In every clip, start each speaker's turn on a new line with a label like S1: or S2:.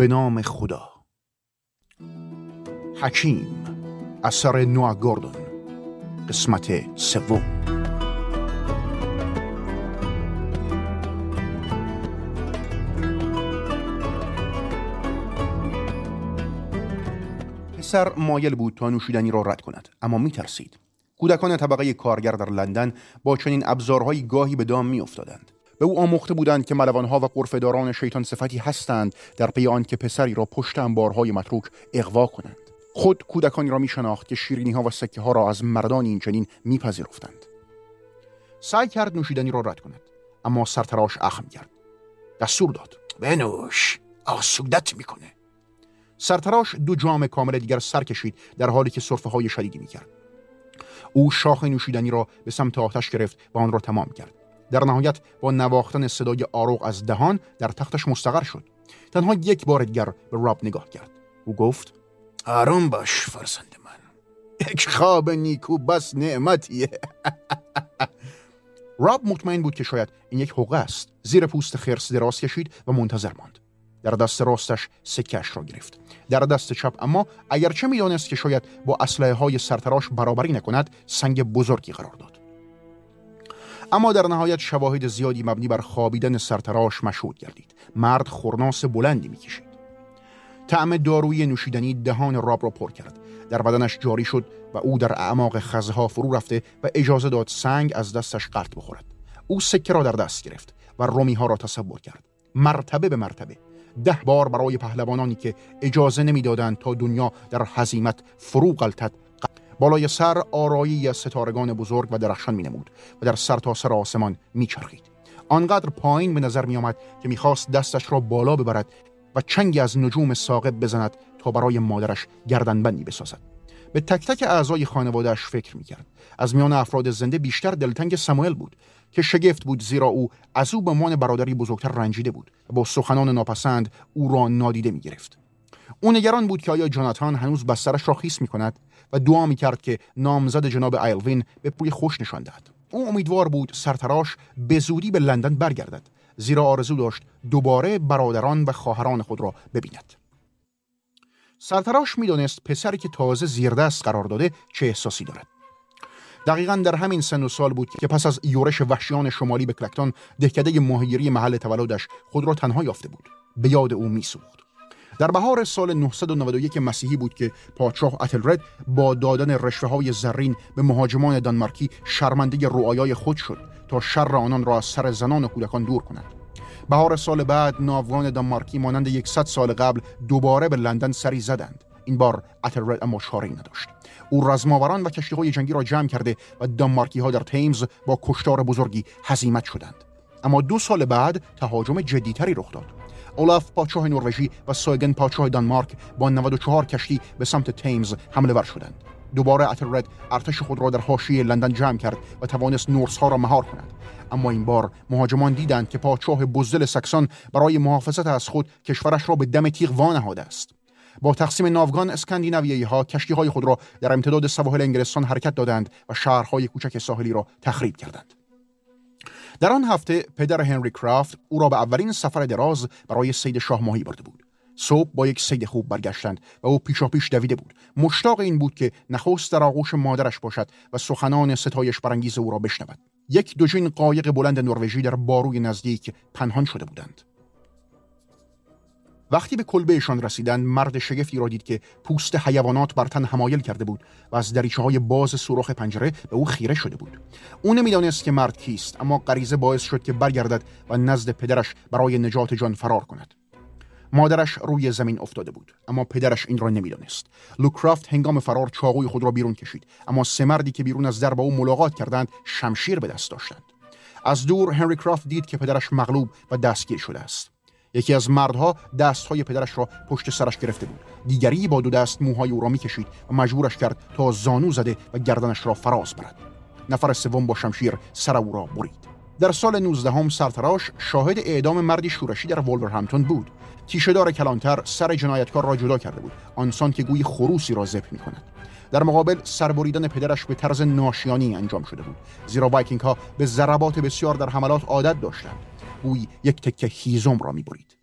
S1: به نام خدا. حکیم اثر نوع گوردون. قسمت سوم. پسر مایل بود تا نوشیدنی را رد کند اما می ترسید کودکان طبقه کارگر در لندن با چنین ابزارهایی گاهی به دام میافتادند. به او آموخته بودند که ملوانها و قرفداران شیطان صفتی هستند در پی که پسری را پشت انبارهای متروک اغوا کنند. خود کودکانی را می شناخت که شیرینی ها و سکه ها را از مردان این چنین میپذیرفتند. سعی کرد نوشیدنی را رد کند اما سرتراش اخم کرد. دستور داد. بنوش آسودت می‌کنه. سرتراش دو جام کامل دیگر سر کشید در حالی که صرفه های شدیدی می‌کرد. او شاخ نوشیدنی را به سمت آتش گرفت و آن را تمام کرد. در نهایت با نواختن صدای آروغ از دهان در تختش مستقر شد. تنها یک بار دیگر به راب نگاه کرد. او گفت آرام باش فرزند من. یک خواب نیکو بس نعمتیه. راب مطمئن بود که شاید این یک حقه است. زیر پوست خرس دراز کشید و منتظر ماند. در دست راستش سکش را گرفت. در دست چپ اما اگرچه می‌دانست که شاید با اسلحه های سرتراش برابری نکند سنگ بزرگی قرار داد. اما در نهایت شواهد زیادی مبنی بر خوابیدن سرتراش مشهود گردید. مرد خورناس بلندی می‌کشید. طعم دارویی نوشیدنی دهان راب را پر کرد. در بدنش جاری شد و او در اعماق خزها فرو رفته و اجازه داد سنگ از دستش قلط بخورد. او سکه را در دست گرفت و رومی ها را تصور کرد. مرتبه به مرتبه. ده بار برای پهلوانانی که اجازه نمی‌دادند تا دنیا در حزیمت فرو غلطد بالای سر آرایی از ستارگان بزرگ و درخشان می نمود و در سر تا سر آسمان می چرخید. آنقدر پایین به نظر می آمد که می‌خواست دستش را بالا ببرد و چنگی از نجوم ساقب بزند تا برای مادرش گردنبندی بسازد. به تک تک اعضای خانوادهش فکر می کرد. از میان افراد زنده بیشتر دلتنگ سموئل بود که شگفت بود زیرا او از او به مان برادری بزرگتر رنجیده بود و با سخنان ناپسند او را نادیده می گرفت. او نگران بود که آیا جوناتان هنوز بسترش را خیس می کند و دعا می کرد که نامزد جناب ایلوین به پوی خوش نشان دهد. او امیدوار بود سرتراش به زودی به لندن برگردد زیرا آرزو داشت دوباره برادران و خواهران خود را ببیند. سرتراش می‌دانست پسری که تازه زیردست قرار داده چه احساسی دارد. دقیقا در همین سن و سال بود که پس از یورش وحشیان شمالی به کلکتان دهکده ماهیگیری محل تولدش خود را تنها یافته بود به یاد او میسوخت در بهار سال 991 مسیحی بود که پادشاه اتلرد با دادن رشوه های زرین به مهاجمان دانمارکی شرمنده رؤایای خود شد تا شر آنان را از سر زنان و کودکان دور کند. بهار سال بعد ناوگان دانمارکی مانند یکصد سال قبل دوباره به لندن سری زدند. این بار اتلرد اما شاری نداشت. او رزماوران و کشتی های جنگی را جمع کرده و دانمارکی ها در تیمز با کشتار بزرگی هزیمت شدند. اما دو سال بعد تهاجم جدیتری رخ داد. اولاف پادشاه نروژی و سایگن پادشاه دانمارک با 94 کشتی به سمت تیمز حمله ور شدند. دوباره اتلرد ارتش خود را در حاشیه لندن جمع کرد و توانست نورس ها را مهار کند. اما این بار مهاجمان دیدند که پادشاه بزدل سکسان برای محافظت از خود کشورش را به دم تیغ وانهاده است. با تقسیم ناوگان اسکاندیناویایی ها کشتی های خود را در امتداد سواحل انگلستان حرکت دادند و شهرهای کوچک ساحلی را تخریب کردند. در آن هفته پدر هنری کرافت او را به اولین سفر دراز برای سید شاه ماهی برده بود. صبح با یک سید خوب برگشتند و او پیشا پیش دویده بود. مشتاق این بود که نخست در آغوش مادرش باشد و سخنان ستایش برانگیز او را بشنود. یک دوجین قایق بلند نروژی در باروی نزدیک پنهان شده بودند. وقتی به کلبهشان رسیدند مرد شگفتی را دید که پوست حیوانات بر تن حمایل کرده بود و از دریچه های باز سوراخ پنجره به او خیره شده بود. او نمی‌دانست که مرد کیست اما غریزه باعث شد که برگردد و نزد پدرش برای نجات جان فرار کند. مادرش روی زمین افتاده بود اما پدرش این را نمی‌دانست. لوکرافت هنگام فرار چاقوی خود را بیرون کشید اما سه مردی که بیرون از در با او ملاقات کردند شمشیر به دست داشتند. از دور هنری کرافت دید که پدرش مغلوب و دستگیر شده است. یکی از مردها دستهای پدرش را پشت سرش گرفته بود. دیگری با دو دست موهای او را می‌کشید و مجبورش کرد تا زانو زده و گردنش را فراز برد. نفر سوم با شمشیر سر او را برید. در سال 19 هم سرتراش شاهد اعدام مردی شورشی در وولورهمپتون بود. تیشهدار کلانتر سر جنایتکار را جدا کرده بود آنسان که گویی خروسی را ذبح می کند در مقابل سربریدن پدرش به طرز ناشیانه‌ای انجام شده بود زیرا وایکینگ ها به ضربات بسیار در حملات عادت داشتند. گویی یک تکه هیزم را می‌برید.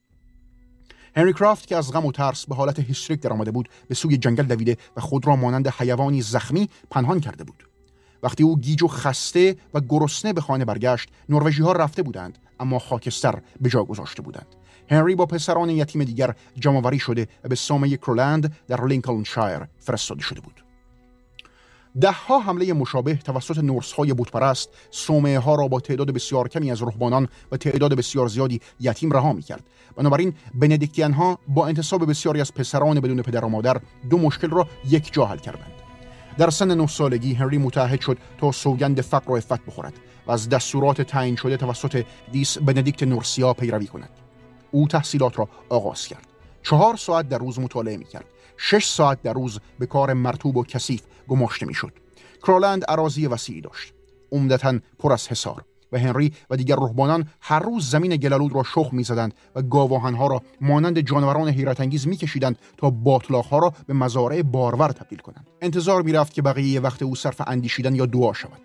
S1: هنری کرافت که از غم و ترس به حالت هیستریک در آمده بود به سوی جنگل دویده و خود را مانند حیوانی زخمی پنهان کرده بود. وقتی او گیج و خسته و گرسنه به خانه برگشت نروژی ها رفته بودند اما خاکستر به جا گذاشته بودند. هنری با پسران یتیم دیگر جمعوری شده و به سامه کرولند در لینکلن شایر فرستاده شده بود. دهها حمله مشابه توسط نورس های بودپرست سومه ها را با تعداد بسیار کمی از رهبانان و تعداد بسیار زیادی یتیم رها می کرد بنابراین بندیکتیان ها با انتصاب بسیاری از پسران بدون پدر و مادر دو مشکل را یک جا حل کردند. در سن نه سالگی هنری متحد شد تا سوگند فقر و افت بخورد و از دستورات تعیین شده توسط دیس بندیکت نورسیا پیروی کند. او تحصیلات را آغاز کرد. چهار ساعت در روز مطالعه می کرد شش ساعت در روز به کار مرتوب و کثیف گماشته می‌شد. کرولند عراضی وسیعی داشت. عمدتا پر از حصار و هنری و دیگر رهبانان هر روز زمین گلالود را شخ می‌زدند و گاواهنها را مانند جانوران حیرت انگیز میکشیدند تا باطلاقها را به مزارع بارور تبدیل کنند. انتظار می‌رفت که بقیه وقت او صرف اندیشیدن یا دعا شود.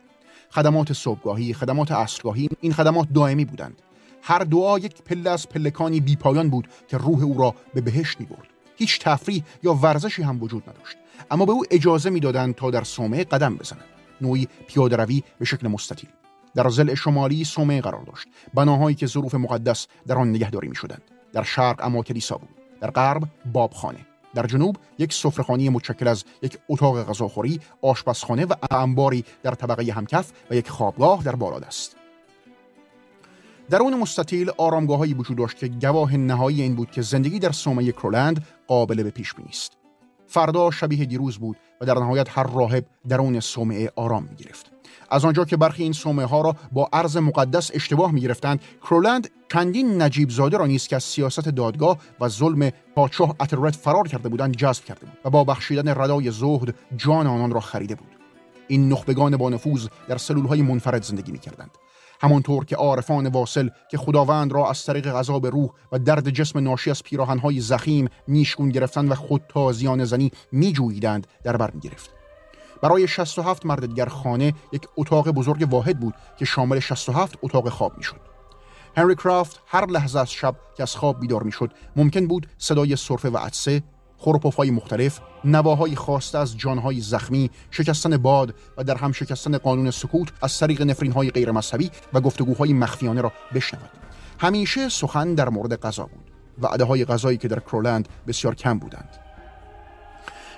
S1: خدمات صبحگاهی خدمات عصرگاهی این خدمات دائمی بودند. هر دعا یک پله از پلکانی بیپایان بود که روح او را به بهشت می‌برد. هیچ تفریح یا ورزشی هم وجود نداشت. اما به او اجازه می‌دادند تا در سومه قدم بزند. نوعی پیاده روی به شکل مستطیل. در زل شمالی سومه قرار داشت. بناهایی که ظروف مقدس در آن نگهداری می‌شدند. در شرق اما کلیسا بود. در غرب بابخانه. در جنوب یک سفرهخانه متشکل از یک اتاق غذاخوری آشپزخانه و انباری در طبقه همکف و یک خوابگاه در بالادست. درون مستطیل آرامگاههایی وجود داشت که گواه نهایی این بود که زندگی در سومه کرولند قابل به پیش است. فردا شبیه دیروز بود و در نهایت هر راهب درون صومعه آرام می گرفت. از آنجا که برخی این صومعه ها را با عرض مقدس اشتباه می گرفتند کرولند چندین نجیب زاده را نیز که از سیاست دادگاه و ظلم پادشاه اتلرد فرار کرده بودند جذب کرده بود و با بخشیدن ردای زهد جان آنان را خریده بود. این نخبگان با نفوذ در سلول های منفرد زندگی می کردند همانطور که عارفان واصل که خداوند را از طریق غذاب روح و درد جسم ناشی از پیراهنهای زخیم نیشگون گرفتن و خود تازیان زنی میجوییدند در بر می‌گرفت. برای 67 مرد دیگر خانه یک اتاق بزرگ واحد بود که شامل 67 اتاق خواب می‌شد. هنری کرافت هر لحظه از شب که از خواب بیدار می‌شد ممکن بود صدای سرفه و عدسه های مختلف، نواهای خواسته از جانهای زخمی، شکستن باد و در هم شکستن قانون سکوت از طریق نفرینهای غیر مذهبی و گفتگوهای مخفیانه را بشنود. همیشه سخن در مورد غذا بود. وعده های غذایی که در کرولند بسیار کم بودند.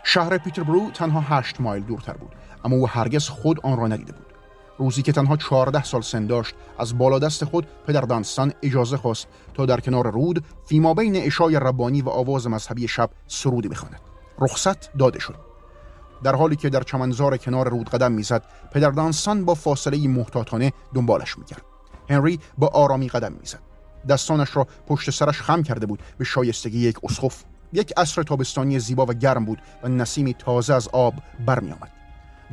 S1: شهر پیتربرو تنها هشت مایل دورتر بود اما او هرگز خود آن را ندیده بود. روزی که تنها 14 سال سن داشت از بالادست خود پدر دانستان اجازه خواست تا در کنار رود فیما بین اشای ربانی و آواز مذهبی شب سرودی بخواند. رخصت داده شد. در حالی که در چمنزار کنار رود قدم می‌زد پدر دانستان با فاصله محتاطانه دنبالش می‌کرد هنری با آرامی قدم می‌زد. دستانش را پشت سرش خم کرده بود به شایستگی یک اسقف. یک عصر تابستانی زیبا و گرم بود و نسیمی تازه از آب برمیآمد.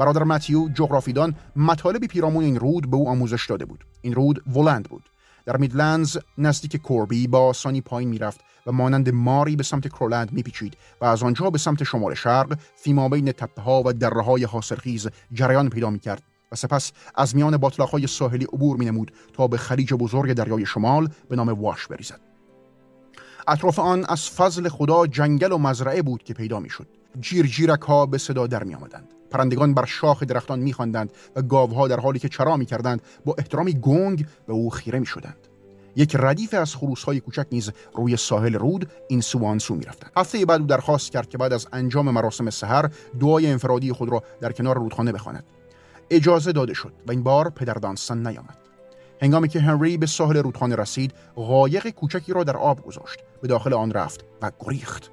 S1: برادر متیو جغرافیدان مطالبی پیرامون این رود به او آموزش داده بود. این رود ولند بود. در میدلندز نزدیک کوربی با آسانی پایین می‌رفت و مانند ماری به سمت کرولند میپیچید و از آنجا به سمت شمال شرق فیما بین تپه ها و دره های حاصلخیز جریان پیدا می‌کرد و سپس از میان های ساحلی عبور مینمود تا به خلیج بزرگ دریای شمال به نام واش بریزد. اطراف آن از فضل خدا جنگل و مزرعه بود که پیدا می‌شد. جیر جیرک ها به صدا در می آمدند. پرندگان بر شاخ درختان میخواندند و گاوها در حالی که چرا می‌کردند با احترامی گنگ به او خیره می‌شدند. یک ردیف از های کوچک نیز روی ساحل رود این سو آن سو می‌رفتند. هفته بعد او درخواست کرد که بعد از انجام مراسم سحر دعای انفرادی خود را در کنار رودخانه بخواند. اجازه داده شد و این بار پدر دانستان نیامد. هنگامی که هنری به ساحل رودخانه رسید قایق کوچکی را در آب گذاشت به داخل آن رفت و گریخت.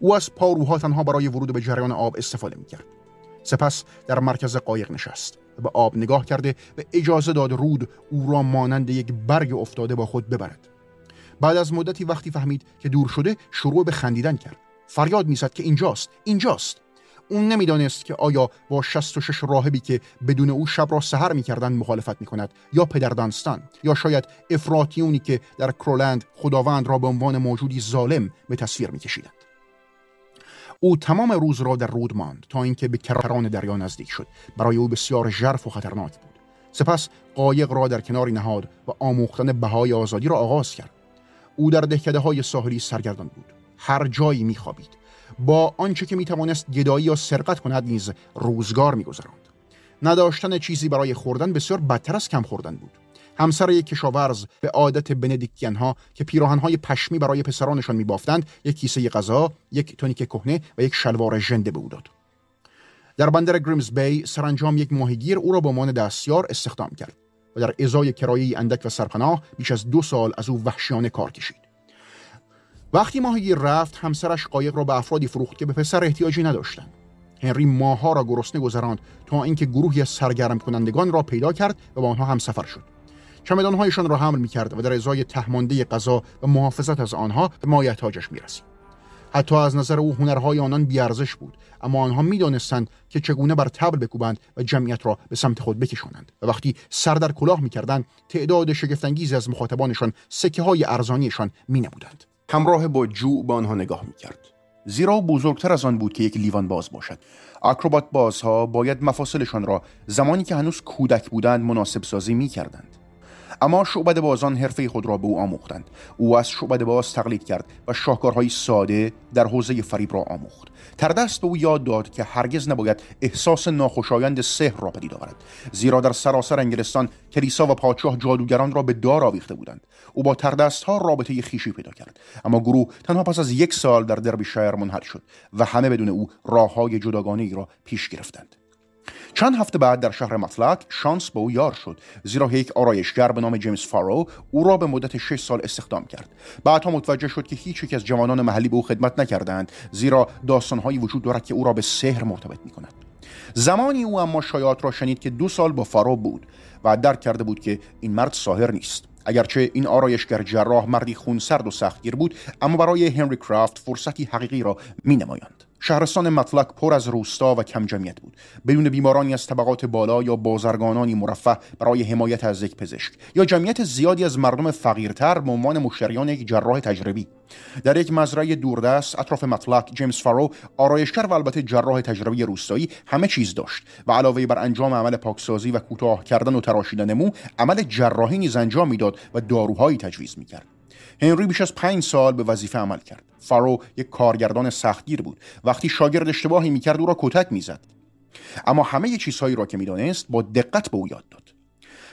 S1: او از پاروها تنها برای ورود به جریان آب استفاده می‌کرد. سپس در مرکز قایق نشست و به آب نگاه کرده و اجازه داد رود او را مانند یک برگ افتاده با خود ببرد. بعد از مدتی وقتی فهمید که دور شده شروع به خندیدن کرد. فریاد می‌زد که اینجاست اینجاست. اون نمی‌دانست که آیا با 66 راهبی که بدون او شب را سهر می‌کردند مخالفت می‌کند یا پدر دانستان یا شاید افراتیونی که در کرولند خداوند را به عنوان موجودی ظالم به تصویر میکشیدند. او تمام روز را در رود ماند تا اینکه به کران دریا نزدیک شد. برای او بسیار ژرف و خطرناک بود. سپس قایق را در کناری نهاد و آموختن بهای آزادی را آغاز کرد. او در دهکده های ساحلی سرگردان بود. هر جایی میخوابید. با آنچه که می‌توانست گدایی یا سرقت کند نیز روزگار میگذراند. نداشتن چیزی برای خوردن بسیار بدتر از کم خوردن بود. همسر یک کشاورز به عادت بندیکتین ها که پیراهنهای پشمی برای پسرانشان میبافتند یک کیسه غذا یک تونیک کهنه و یک شلوار ژنده به او داد. در بندر گریمز بی سرانجام یک ماهیگیر او را به عنوان دستیار استخدام کرد و در ازای کرایه اندک و سرپناه بیش از دو سال از او وحشیانه کار کشید. وقتی ماهیگیر رفت همسرش قایق را به افرادی فروخت که به پسر احتیاجی نداشتند. هنری ماهها را گرسنه گذراند تا اینکه گروهی از سرگرم کنندگان را پیدا کرد و با آنها هم سفر شد. چمدانهایشان را حمل می‌کرد و در ازای تهمانده غذا و محافظت از آنها به مایحتاجش می‌رسید. حتی از نظر او هنرهای آنان بیارزش بود اما آنها می‌دانستند که چگونه بر تبل بکوبند و جمعیت را به سمت خود بکشانند و وقتی سر در کلاه می‌کردند تعداد شگفتانگیزی از مخاطبانشان سکه های ارزانیشان مینمودند. همراه با جو به آنها نگاه می‌کرد. زیرا بزرگتر از آن بود که یک لیوان باز باشد. اکروبات بازها باید مفاصلشان را زمانی که هنوز کودک بودند مناسب سازی می‌کردند. اما شعبد بازان حرفه خود را به او آموختند. او از شعبد باز تقلید کرد و شاهکارهای ساده در حوزه فریب را آموخت. تردست به او یاد داد که هرگز نباید احساس ناخوشایند سحر را پدید آورد. زیرا در سراسر انگلستان کلیسا و پادشاه جادوگران را به دار آویخته بودند. او با تردست ها رابطه خیشی پیدا کرد. اما گروه تنها پس از یک سال در دربی شایر منحل شد و همه بدون او راه های جداگانه ای را پیش گرفتند. چند هفته بعد در شهر مطلق شانس به او یار شد زیرا یک آرایشگر به نام جیمز فارو او را به مدت 6 سال استخدام کرد. بعدها متوجه شد که هیچ یک از جوانان محلی به او خدمت نکردند زیرا داستانهایی وجود دارد که او را به سحر مرتبط می کند زمانی او اما شایعات را شنید که دو سال با فارو بود و درک کرده بود که این مرد ساحر نیست. اگرچه این آرایشگر جراح مردی خونسرد و سختگیر بود اما برای هنری کرافت فرصتی حقیقی را می نمایند. شهرستان مطلق پر از روستا و کم جمعیت بود. بدون بیمارانی از طبقات بالا یا بازرگانانی مرفه برای حمایت از یک پزشک یا جمعیت زیادی از مردم فقیرتر به عنوان مشتریان یک جراح تجربی. در یک مزرعه دوردست اطراف مطلق جیمز فارو آرایشگر و البته جراح تجربی روستایی همه چیز داشت و علاوه بر انجام عمل پاکسازی و کوتاه کردن و تراشیدن مو عمل جراحی نیز انجام می‌داد و داروهایی تجویز می‌کرد. هنری بیش از پنج سال به وظیفه عمل کرد. فارو یک کارگردان سختگیر بود. وقتی شاگرد اشتباهی می‌کرد او را کتک می‌زد. اما همه چیزهایی را که می‌دانست با دقت به او یاد داد.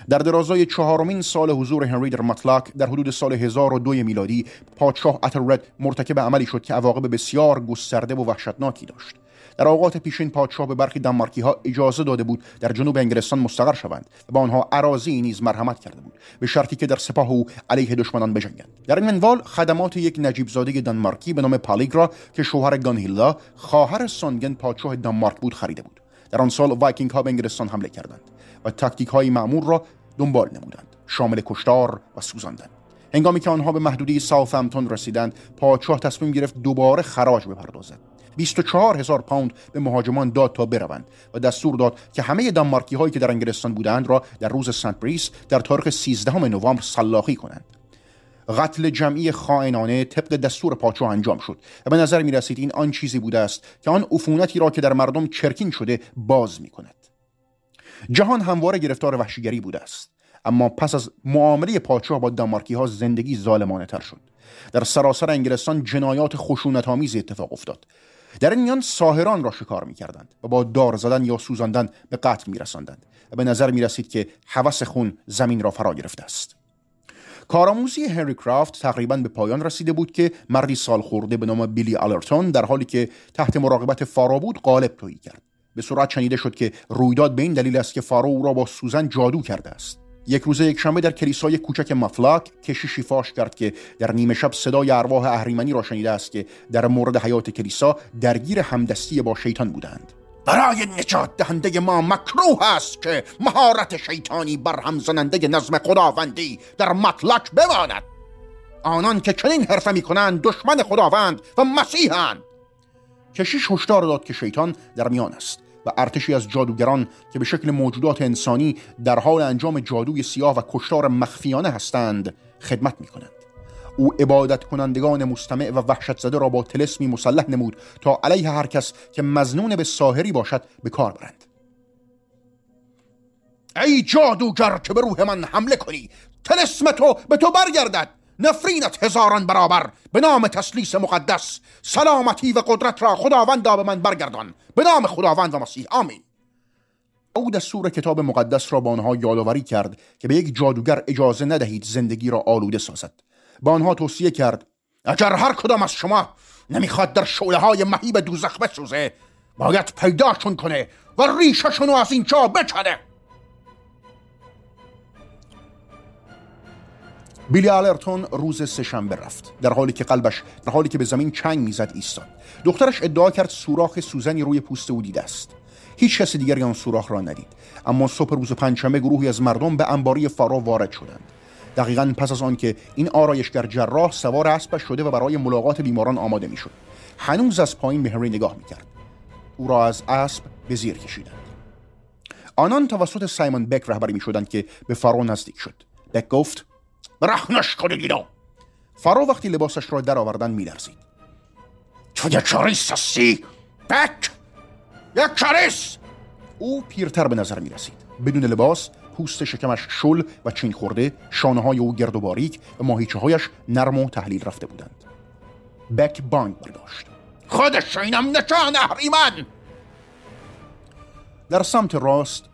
S1: در درازای چهارمین سال حضور هنری در مطلق در حدود سال 1002 میلادی پادشاه اتلرد مرتکب عملی شد که عواقب بسیار گسترده و وحشتناکی داشت. در اوقات پیشین پادشاه به برخی دانمارکی ها اجازه داده بود در جنوب انگلستان مستقر شوند و به آنها عراضی نیز مرحمت کرده بود به شرطی که در سپاه او علیه دشمنان بجنگند. در این منوال خدمات یک نجیب زاده دانمارکی به نام پالیگرا که شوهر گانهیلا خواهر سانگن پادشاه دانمارک بود خریده بود. در آن سال وایکینگ ها به انگلستان حمله کردند و تاکتیک های معمول را دنبال نمودند شامل کشتار و سوزاندن. هنگامی که آنها به محدوده ساوثهمپتون رسیدند پادشاه تصمیم گرفت دوباره خراج بپردازد. 24 هزار پوند به مهاجمان داد تا بروند و دستور داد که همه دانمارکی هایی که در انگلستان بودند را در روز سنت بریس در تاریخ 13 نوامبر سلاخی کنند. قتل جمعی خائنانه طبق دستور پادشاه انجام شد و به نظر می رسید این آن چیزی بوده است که آن عفونتی را که در مردم چرکین شده باز می کند جهان همواره گرفتار وحشیگری بوده است اما پس از معامله پادشاه با دانمارکی ها زندگی ظالمانه تر شد. در سراسر انگلستان جنایات خشونت آمیزی اتفاق افتاد. در این میان ساهران را شکار می‌کردند و با دار زدن یا سوزاندن به قتل میرساندند و به نظر می رسید که هوس خون زمین را فرا گرفته است. کارآموزی هنری کرافت تقریبا به پایان رسیده بود که مردی سال خورده به نام بیلی آلرتون در حالی که تحت مراقبت فارا بود غالب تویی کرد. به سرعت شنیده شد که رویداد به این دلیل است که فارا او را با سوزن جادو کرده است. یک روز یک شنبه در کلیسای کوچک مفلاک کشیشی فاش کرد که در نیمه شب صدای ارواح اهریمنی را شنیده است که در مورد حیات کلیسا درگیر همدستی با شیطان بودند. برای نجات دهنده ما مکروه است که مهارت شیطانی بر هم زننده نظم خداوندی در مطلق بماند. آنان که چنین حرفه می کنند دشمن خداوند و مسیحند. کشیش هشدار داد که شیطان در میان است. و ارتشی از جادوگران که به شکل موجودات انسانی در حال انجام جادوی سیاه و کشتار مخفیانه هستند خدمت می کنند. او عبادت کنندگان مستمع و وحشت زده را با تلسمی مسلح نمود تا علیه هر کس که مزنون به ساهری باشد به کار برند ای جادوگر که به روح من حمله کنی تلسم تو به تو برگردد نفرینت هزاران برابر. به نام تسلیس مقدس. سلامتی و قدرت را خداوند به من برگردان. به نام خداوند و مسیح. آمین. او دستور کتاب مقدس را با آنها یادآوری کرد که به یک جادوگر اجازه ندهید زندگی را آلوده سازد. به آنها توصیه کرد اگر هر کدام از شما نمی‌خواد در شعله های مهیب دوزخ بسوزه باید پیداشون کنه و ریششون از اینجا بکنه بیلی آلرتون روز سهشنبه رفت در حالی که قلبش در حالی که به زمین چنگ می‌زد ایستاد. دخترش ادعا کرد سوراخ سوزنی روی پوست او دیده است. هیچ کس دیگری آن سوراخ را ندید اما صبح روز پنجشنبه گروهی از مردم به انباری فارو وارد شدند. دقیقا پس از آنکه این آرایشگر جراح سوار اسبش شده و برای ملاقات بیماران آماده می‌شد هنوز از پایین به هنری نگاه می‌کرد. او را از اسب به زیر کشیدند. آنان توسط سایمون بک رهبری می‌شدند که به فارو نزدیک شد. بک گفت رحنش کنید اینو. فرا وقتی لباسش را در آوردن میلرزید. تو یک کاریس هستی بک یک کاریس او پیرتر به نظر می رسید بدون لباس پوست شکمش شل و چین خورده شانه های او گرد و باریک و ماهیچه هایش نرم و تحلیل رفته بودند. بک بانگ برداشت. خودش اینم نشان اهریمن! در سمت راست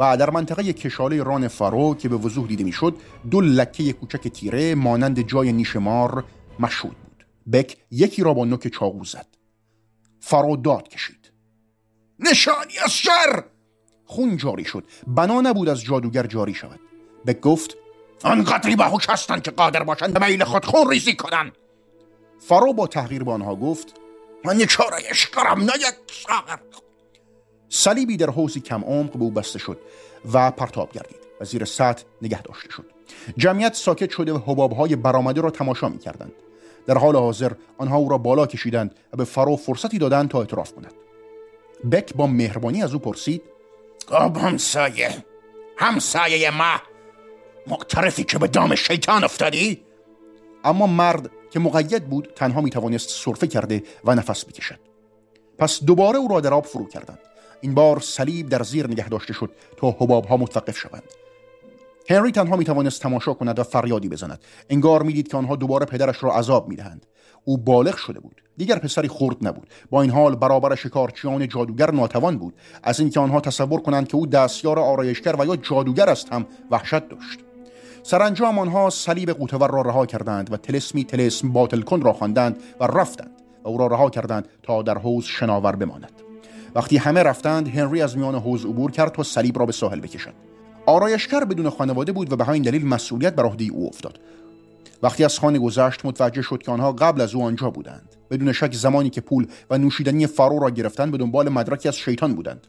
S1: و در منطقه کشاله ران فرو که به وضوح دیده می‌شد دو لکه کوچک تیره مانند جای نیش مار مشهود بود. بک یکی را با نوک چاقو زد. فرو داد کشید. نشانی از شر! خون جاری شد. بنا نبود از جادوگر جاری شود. بک گفت آنقدری باهوش هستند که قادر باشند به میل خود خون ریزی کنند. فرو با تحقیر به آنها گفت من یک چارایش کرم نه یک صلیبی در حوزی کم عمق به او بسته شد و پرتاب گردید. و زیر سطح نگه داشته شد. جمعیت ساکت شده و حبابهای برآمده را تماشا می کردند در حال حاضر آنها او را بالا کشیدند و به فرو فرصتی دادند تا اعتراف کند. بک با مهربانی از او پرسید آب همسایه همسایه ما. معترفی که به دام شیطان افتادی؟ اما مرد که مقید بود تنها می توانست صرفه کرده و نفس بکشد. پس دوباره او را در آب فرو کردند. این بار صلیب در زیر نگه داشته شد تا حباب ها متوقف شوند. هنری تنها می توانست تماشا کند و فریادی بزند. انگار می‌دید که آنها دوباره پدرش را عذاب می‌دهند. او بالغ شده بود. دیگر پسری خرد نبود. با این حال برابر شکارچیان جادوگر ناتوان بود. از اینکه آنها تصور کنند که او دستیار آرایشگر و یا جادوگر است هم وحشت داشت. سرانجام آنها صلیب قوتور را رها کردند و تلسمی تلسم باطل کن را خواندند و رفتند و او را رها کردند تا در حوز شناور بماند. وقتی همه رفتند هنری از میان حوز عبور کرد تا صلیب را به ساحل بکشد. آرایشگر بدون خانواده بود و به همین دلیل مسئولیت بر عهده او افتاد. وقتی از خانه گذشت متوجه شد که آنها قبل از او آنجا بودند. بدون شک زمانی که پول و نوشیدنی فرو را گرفتند به دنبال مدرکی از شیطان بودند.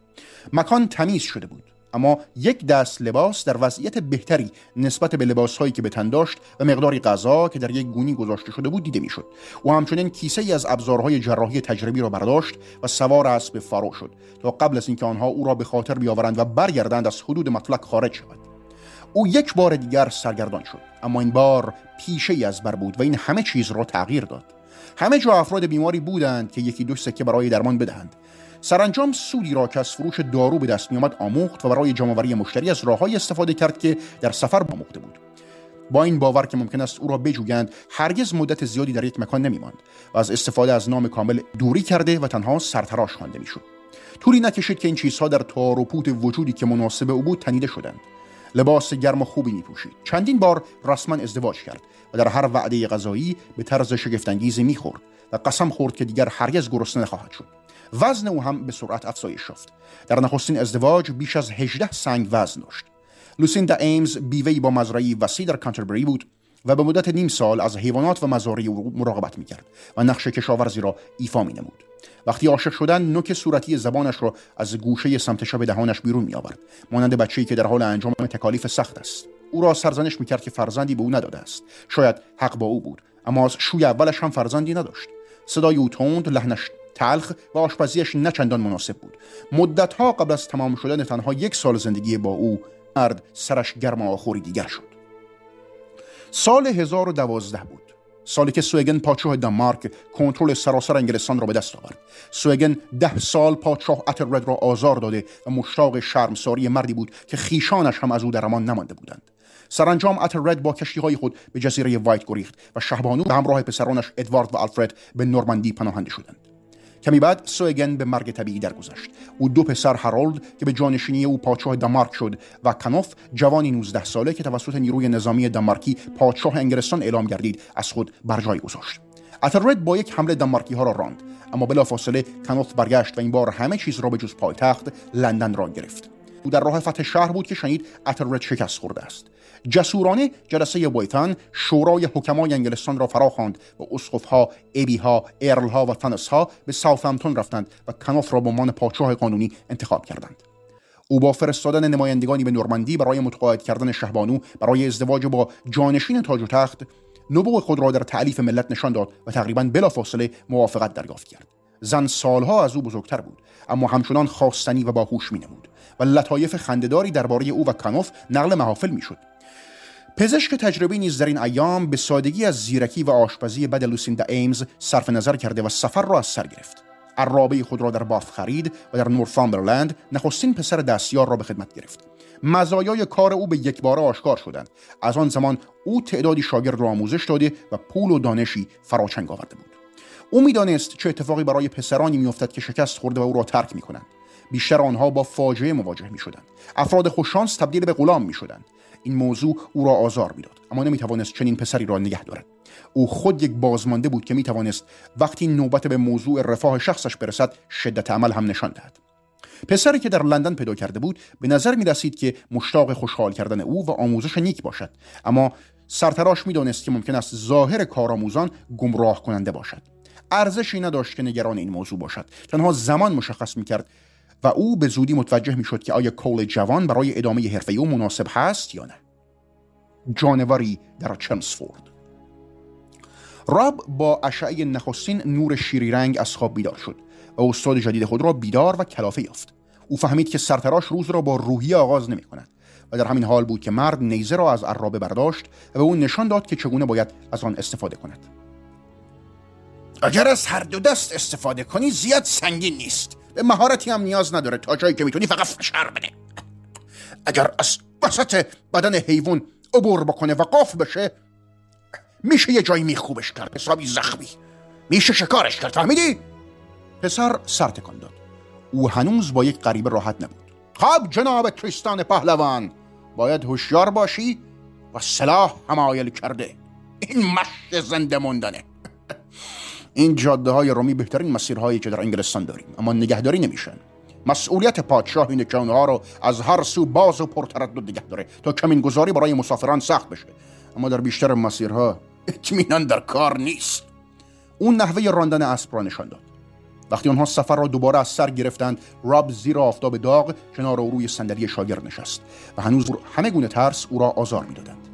S1: مکان تمیز شده بود. اما یک دست لباس در وضعیت بهتری نسبت به لباس هایی که به تن داشت و مقداری غذا که در یک گونی گذاشته شده بود دیده می‌شد. او همچنین کیسه ای از ابزارهای جراحی تجربی را برداشت و سوار اسب فارو شد تا قبل از اینکه آنها او را به خاطر بیاورند و برگردند از حدود مطلق خارج شود. او یک بار دیگر سرگردان شد اما این بار پیشه ای از بر بود و این همه چیز را تغییر داد. همه جا افراد بیماری بودند که یکی دو سکه برای درمان بدهند. سرانجام سودی را که از فروش دارو به دست میآمد آموخت و برای جمعآوری مشتری از راههایی استفاده کرد که در سفر آموخته بود. با این باور که ممکن است او را بجویند هرگز مدت زیادی در یک مکان نمیماند و از استفاده از نام کامل دوری کرده و تنها سرتراش خوانده می‌شد طولی نکشید که این چیزها در تار و پوت وجودی که مناسب او بود تنیده شدند. لباس گرم و خوبی می پوشید چندین بار رسما ازدواج کرد و در هر وعده غذایی به طرز شگفتانگیزی می‌خورد و قسم خورد که دیگر هرگز گرسنه نخواهد شد. وزن او هم به سرعت افزایش یافت. در نخستین ازدواج بیش از 18 سنگ وزن داشت. لوسیندا ایمز بیوهی با مزرعی وسیع در کانتربری بود و به مدت نیم سال از حیوانات و مزارع او مراقبت می‌کرد و نقش کشاورزی را ایفا می نمود. وقتی عاشق شدن نوک صورتی زبانش را از گوشه سمت شب دهانش بیرون می آورد مانند بچه‌ای که در حال انجام تکالیف سخت است. او را سرزنش می‌کرد که فرزندی به او نداده است. شاید حق با او بود اما از شوی اولش هم فرزندی نداشت. صدای او تند لحنش تلخ و آشپزیش نچندان مناسب بود. مدتها قبل از تمام شدن تنها یک سال زندگی با او مرد سرش گرم آخوری دیگر شد. سال 1012 بود. سالی که سوگن پادشاه دانمارک کنترل سراسر انگلستان را به دست آورد. سوگن ده سال پادشاه اتلرد را آزار داده و مشتاق شرمساری مردی بود که خیشانش هم از او در امان نمانده بودند. سرانجام اتلرد با کشتی های خود به جزیره وایت گریخت و شهبانو به همراه پسرانش ادوارد و آلفرد به نورماندی پناهنده شدند. کمی بعد سوگن به مرگ طبیعی درگذشت. او دو پسر هارولد که به جانشینی او پادشاه دانمارک شد و کنوف جوانی 19 ساله که توسط نیروی نظامی دانمارکی پادشاه انگلستان اعلام گردید از خود بر جای گذاشت. اتلرد با یک حمله دانمارکی ها را راند اما بلافاصله کنوف برگشت و این بار همه چیز را به جز پایتخت لندن را گرفت. او در راه فتح شهر بود که شنید اتلرد شکست خورده است. جسورانه جلسه وایتان شورای حکمای انگلستان را فرا خواند و اسقفها ابیها ارلها و ها به ساوثهمپتون رفتند و کنوف را به عنوان پادشاه قانونی انتخاب کردند. او با فرستادن نمایندگانی به نورماندی برای متقاعد کردن شهبانو برای ازدواج با جانشین تاج و تخت نبوغ خود را در تعلیف ملت نشان داد و تقریبا بلافاصله موافقت دریافت کرد. زن سالها از او بزرگتر بود اما همچنان خواستنی و باهوش مینمود و لطایف خندهداری درباره او و کنوف نقل محافل می‌شد. پزشک تجربی نیز در این ایام به سادگی از زیرکی و آشپزی بد لوسیندا ایمز صرف نظر کرده و سفر را از سر گرفت. عرابه خود را در باف خرید و در نورفامبرلند نخستین پسر دستیار را به خدمت گرفت. مزایای کار او به یک بار آشکار شدند. از آن زمان او تعدادی شاگرد را آموزش داده و پول و دانشی فراچنگ آورده بود. او می‌دانست چه اتفاقی برای پسرانی میافتد که شکست خورده و او را ترک می‌کنند. بیشتر آنها با فاجعه مواجه می شدند. افراد خوششانس تبدیل به غلام می شدند. این موضوع او را آزار می‌داد. اما نمی توانست چنین پسری را نگه دارد. او خود یک بازمانده بود که می توانست وقتی نوبت به موضوع رفاه شخصش برسد شدت عمل هم نشان دهد. پسری که در لندن پیدا کرده بود به نظر می رسید که مشتاق خوشحال کردن او و آموزش نیک باشد. اما سرتراش می‌دانست که ممکن است ظاهر کارآموزان گمراه کننده باشد. ارزشی نداشت که نگران این موضوع باشد. تنها زمان مشخص می‌کرد و او به زودی متوجه می شد که آیا کول جوان برای ادامه حرفه او مناسب هست یا نه. جانوری در چمسفورد راب با اشعه نخستین نور شیری رنگ از خواب بیدار شد. و استاد جدید خود را بیدار و کلافه یافت. او فهمید که سرتراش روز را با روحی آغاز نمی کند و در همین حال بود که مرد نیزه را از عرابه برداشت و به او نشان داد که چگونه باید از آن استفاده کند. اگر از هر دو دست استفاده کنی زیاد سنگین نیست. به مهارتی هم نیاز نداره تا جایی که می‌تونی فقط فشار بده. اگر از وسط بدن حیوان عبور بکنه و قاف بشه میشه یه جایی میخوبش کرد حسابی زخمی. میشه شکارش کرد فهمیدی؟ پسر سر تکان داد. او هنوز با یک غریبه راحت نبود. خب جناب تریستان پهلوان باید هوشیار باشی و سلاح همایل کرده. این مشت زنده موندنه. این جاده های رومی بهترین مسیرهایی که در انگلستان داریم اما نگهداری نمیشن. مسئولیت پادشاه اینه که اونها رو از هر سو باز و پرتردد نگه داره تا کمین گذاری برای مسافران سخت بشه. اما در بیشتر مسیرها اطمینان در کار نیست. او نحوه راندن اسب را نشان داد. وقتی آنها سفر را دوباره از سر گرفتند راب زیر آفتاب داغ کنار او روی صندلی شاگرد نشست و هنوز همه گونه ترس او را آزار می‌دادند.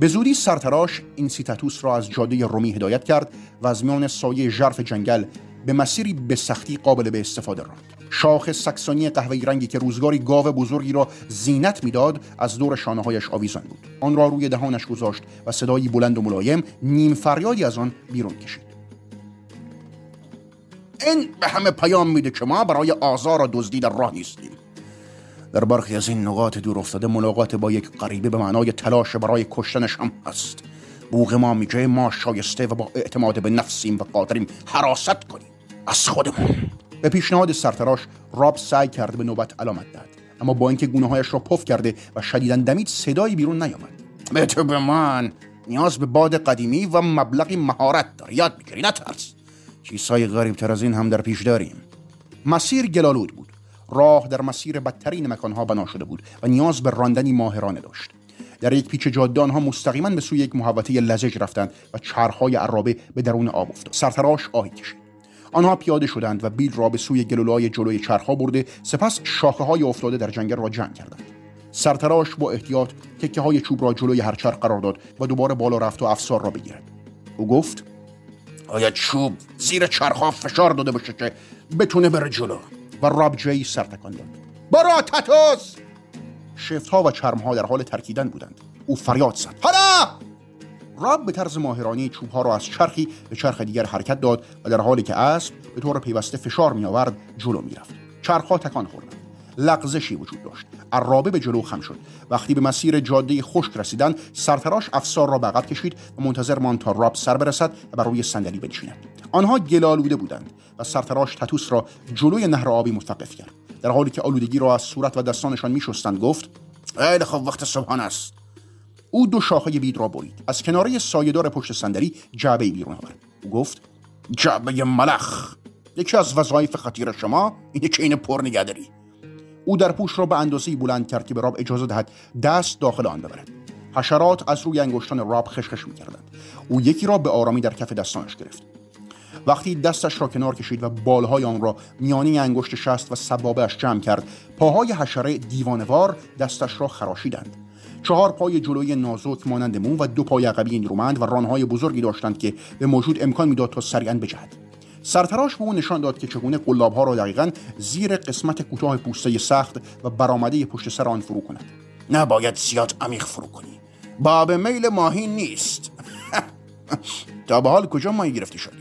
S1: به زودی سرتراش اینسیتاتوس را از جاده رومی هدایت کرد و از میان سایه ژرف جنگل به مسیری به سختی قابل به استفاده راند. شاخ سکسانی قهوه‌ای رنگی که روزگاری گاو بزرگی را زینت می‌داد از دور شانههایش آویزان بود. آن را روی دهانش گذاشت و صدایی بلند و ملایم نیم فریادی از آن بیرون کشید. این به همه پیام میده که ما برای آزار و دزدی در راه نیستیم. در برخی از این نقاط دور افتاده ملاقات با یک غریبه به معنای تلاش برای کشتنش هم هست. بوغ ما میگه ما شایسته و با اعتماد به نفسیم و قادریم حراست کنیم. از خودمون. به پیشنهاد سرتراش راب سعی کرده به نوبت علامت داد اما با اینکه گونه هایش را پف کرده و شدیدن دمید صدایی بیرون نیامد. به تو به من. نیاز به باد قدیمی و مبلغی مهارت داری. یاد می‌گیری نترس. چیزهای غریب تر از این هم در پیش داریم. مسیر گلالود بود. راه در مسیر بدترین مکانها بنا شده بود و نیاز به راندنی ماهرانه داشت. در یک پیچ جاده آنها مستقیما به سوی یک محوطه لزج رفتند و چرخهای عرابه به درون آب افتاد. سرتراش آهی کشید. آنها پیاده شدند و بیل را به سوی گلولای جلوی چرخها برده سپس شاخه های افتاده در جنگل را جمع کردند. سرتراش با احتیاط تکه های چوب را جلوی هر چرخ قرار داد و دوباره بالا رفت و افسار را بگیرد. او گفت آیا چوب زیر چرخها فشار داده باشه که بتونه بره جلو؟ و راب جی سر تکان داد. برا تاتوس شفت ها و چرم ها در حال ترکیدن بودند. او فریاد زد. حالا! راب به طرز ماهرانی چوب ها را از چرخی به چرخ دیگر حرکت داد و در حالی که اسب به طور پیوسته فشار می آورد جلو می رفت چرخ ها تکان خوردند. لغزشی وجود داشت. عرابه به جلو خم شد. وقتی به مسیر جاده خشک رسیدند سرتراش افسار را عقب کشید و منتظر ماند تا راب سر برسد و بر روی صندلی بنشیند. آنها گلالوده بودند و سرتراش تتوس را جلوی نهر آبی متوقف کرد. در حالی که آلودگی را از صورت و دستانشان میشستند گفت خیلی خوب وقت صبحانه است. او دو شاخه بید را برید. از کناره سایهدار پشت صندلی جعبه بیرون آورد. او گفت جعبه ملخ! یکی از وظایف خطیر شما اینه که این پر نگهداری او در پوش را به اندازه بلند کرد که به راب اجازه دهد دست داخل آن ببرد. حشرات از روی انگشتان راب خشخش می‌کردند. او یکی را به آرامی در کف دستانش گرفت. وقتی دستش را کنار کشید و بالهای آن را میانی انگشت شست و سبابهش جمع کرد پاهای حشره دیوانوار دستش را خراشیدند. چهار پای جلوی نازک مانند مو و دو پای عقبی نیرومند و رانهای بزرگی داشتند که به موجود امکان می‌داد تا سریعا بجهد. سرتراش به او نشان داد که چگونه ها را دقیقا زیر قسمت کوتاه پوسته سخت و برآمده پشت سر آن فرو کند. نباید زیاد عمیق فرو کنی. باب میل ماهی نیست. تا به حال کجا ماهی گرفته شدی؟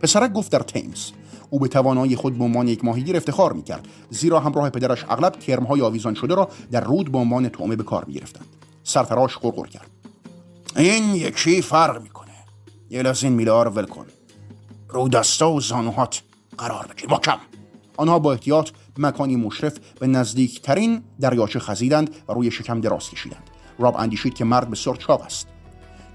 S1: پسرک گفت در تیمز. او به توانایی خود به عنوان یک ماهیگیر افتخار می‌کرد زیرا همراه پدرش اغلب کرمهای آویزان شده را در رود به عنوان طعمه به کار می‌گرفتند. سرفراش قرقر کرد. این یکی فرق می‌کنه. یه لازین میلار ول کن. رو دستا و زانوهات قرار بگیر محکم آنها با احتیاط مکانی مشرف به نزدیکترین دریاچه خزیدند و روی شکم دراز کشیدند. راب اندیشید که مرد بسیار چاق است.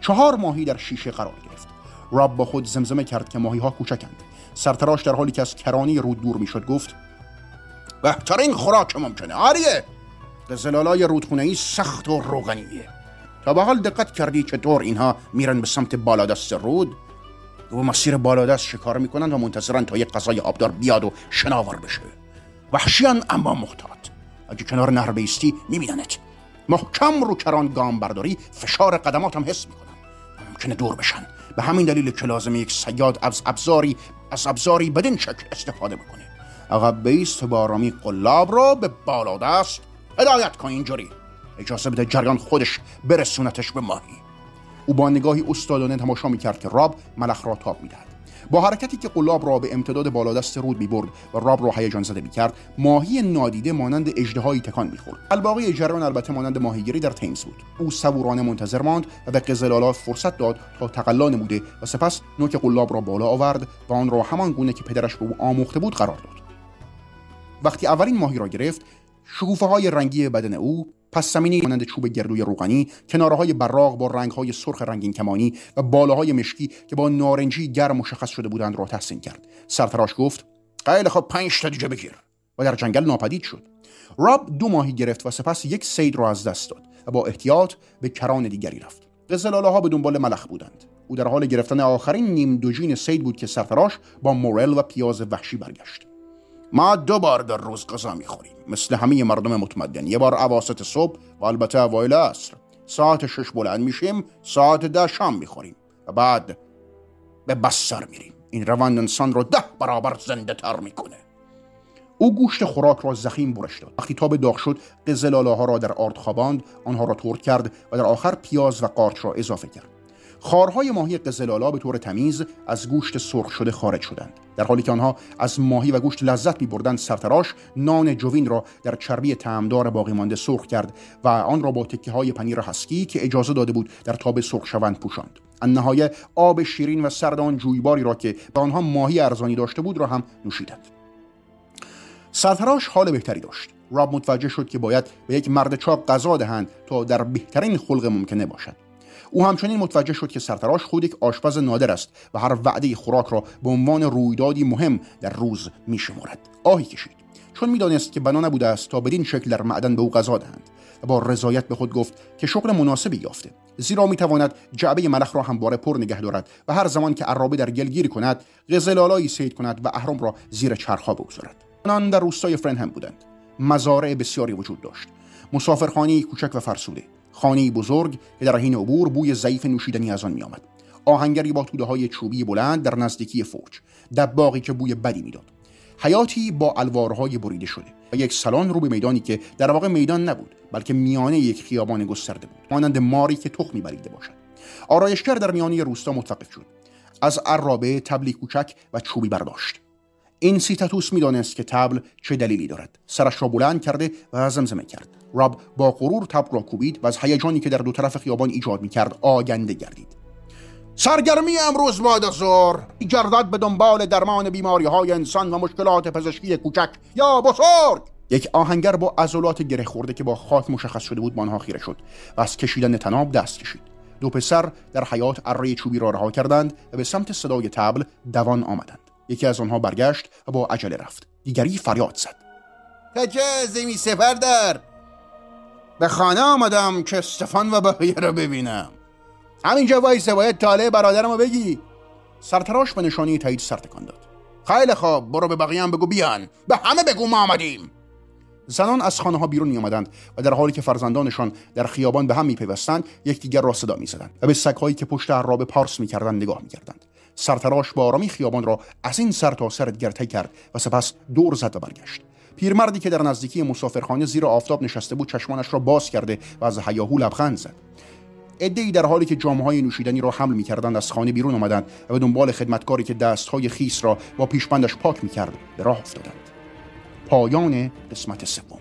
S1: چهار ماهی در شیشه قرار گرفت. راب با خود زمزمه کرد که ماهی ها کوچکند. سرتراش در حالی که از کرانی رود دور می‌شد گفت بهترین خوراک ممکنه آریه! زلالای رودخونه ای سخت و روغنیه. تا به حال دقت کردی چطور اینها میرن به سمت بالادست رود؟ و مسیر بالادست شکار می‌کنن و منتظرن تا یک غذای آبدار بیاد و شناور بشه. وحشیان اما محتاط. اگه کنار نهر بیستی میبیننت. محکم رو کران گام برداری فشار قدمات هم حس می‌کنن ممکنه دور بشن. به همین دلیل که لازم یک سیاد از ابزاری از ابزاری بدین شکل استفاده بکنه. عقب بیست با آرامی قلاب را به بالادست هدایت کن اینجوری. اجازه بده جریان خودش برسونتش به ماهی. او با نگاهی استادانه تماشا می‌کرد که راب ملخ را تاب می‌دهد. با حرکتی که قلاب را به امتداد بالادست رود می‌برد و راب را هیجان زده می‌کرد ماهی نادیده مانند اژدهایی تکان می‌خورد. الباقی جریان البته مانند ماهیگیری در تیمز بود. او صبورانه منتظر ماند و به قزلالا فرصت داد تا تقلا نموده و سپس نوک قلاب را بالا آورد و آن را همان گونه که پدرش به او آموخته بود قرار داد. وقتی اولین ماهی را گرفت شکوفه های رنگی بدن او پس زمینی مانند چوب گردوی روغنی کناره های براق با رنگ های سرخ رنگین کمانی و بالاهای مشکی که با نارنجی گرم مشخص شده بودند را تحسین کرد. سرفراش گفت خیلی خب پنج تا دیگه بگیر. و در جنگل ناپدید شد. راب دو ماهی گرفت و سپس یک سید را از دست داد و با احتیاط به کران دیگری رفت. قزلاله ها به دنبال ملخ بودند. او در حال گرفتن آخرین نیم دوجین سید بود که سرفراش با مورل و پیاز وحشی برگشت. ما دو بار در روز غذا می‌خوریم. مثل همه مردم متمدن. یه بار عواست صبح و البته اوایل عصر. ساعت شش بلند میشیم ساعت ده شام می‌خوریم و بعد به بستر میریم. این روند انسان رو ده برابر زنده تر می‌کنه. او گوشت خوراک را زخیم برش داد. وقتی تاب داغ شد قزلاله ها را در آرد خواباند آنها را ترد کرد و در آخر پیاز و قارچ را اضافه کرد. خارهای ماهی قزلالا به طور تمیز از گوشت سرخ شده خارج شدند. در حالی که آنها از ماهی و گوشت لذت می بردند سرتراش نان جوین را در چربی تعمدار باقی مانده سرخ کرد و آن را با تکه های پنیر هسکی که اجازه داده بود در تاب سرخ شوند پوشاند. نهایه آب شیرین و سردان جویباری را که به آنها ماهی ارزانی داشته بود را هم نوشیدند. سرتراش حال بهتری داشت. راب متوجه شد که باید به یک مرد چاق غذا دهند تا در بهترین خلق ممکنه باشد. او همچنین متوجه شد که سرتراش خود یک آشپز نادر است و هر وعده خوراک را به عنوان رویدادی مهم در روز می شمارد آهی کشید. چون می‌دانست که بنا نبوده است تا بدین شکل در معدن به او غذا دهند و با رضایت به خود گفت که شغل مناسبی یافته زیرا می‌تواند جعبه ملخ را همواره پر نگه دارد و هر زمان که عرابه در گلگیری کند قزلالایی سید کند و اهرام را زیر چرخها بگذارد. آنان در روستای فرنهم بودند. مزارع بسیاری وجود داشت. مسافرخانه کوچک و فرسوده. خانه بزرگ که در حین عبور بوی ضعیف نوشیدنی از آن میآمد. آهنگری با توده های چوبی بلند در نزدیکی فوج دباغی که بوی بدی می‌داد. حیاتی با الوارهای بریده شده و یک سالن رو به میدانی که در واقع میدان نبود بلکه میانه یک خیابان گسترده بود مانند ماری که تخمی بریده باشد. آرایشگر در میانه روستا متوقف شد. از عرابه تبلی کوچک و چوبی برداشت. این سیتاتوس می‌دانست که تبل چه دلیلی دارد. سرش را بلند کرده و زمزمه کرد. راب با غرور تبل را کوبید و از هیجانی که در دو طرف خیابان ایجاد می‌کرد آگنده گردید. سرگرمی امروز بعد از ظهر گردد به دنبال درمان بیماری های انسان و مشکلات پزشکی کوچک یا بزرگ! یک آهنگر با عضلات گره خورده که با خاک مشخص شده بود مانها خیره شد و از کشیدن تناب دست کشید. دو پسر در حیات اره چوبی را رها کردند و به سمت صدای تبل دوان آمدند. یکی از آنها برگشت و با عجله رفت. دیگری فریاد زد. تجازمی سپردر به خانه آمدم که استفان و بقیه را ببینم. همینجا وایسه باید تاله برادرمو بگی. سرتراش به نشانی تایید سر تکان داد. خیلی خواب برو به بقیه هم بگو بیان. به همه بگو ما آمدیم. زنان از خانه ها بیرون می آمدند و در حالی که فرزندانشان در خیابان به هم می پیوستند یکدیگر را صدا می زدند و به سگهایی که پشت عرابه پارس می کردند نگاه می کردند سرتراش با آرامی خیابان را از این سر تا سر دیگر کرد و سپس دور زد و برگشت. پیرمردی که در نزدیکی مسافرخانه زیر آفتاب نشسته بود چشمانش را باز کرده و از هیاهو لبخند زد. عدهای در حالی که های نوشیدنی را حمل می‌کردند از خانه بیرون آمدند و به دنبال خدمتکاری که دستهای خیس را با پیشبندش پاک می‌کرد به راه افتادند. پایان قسمت سوم.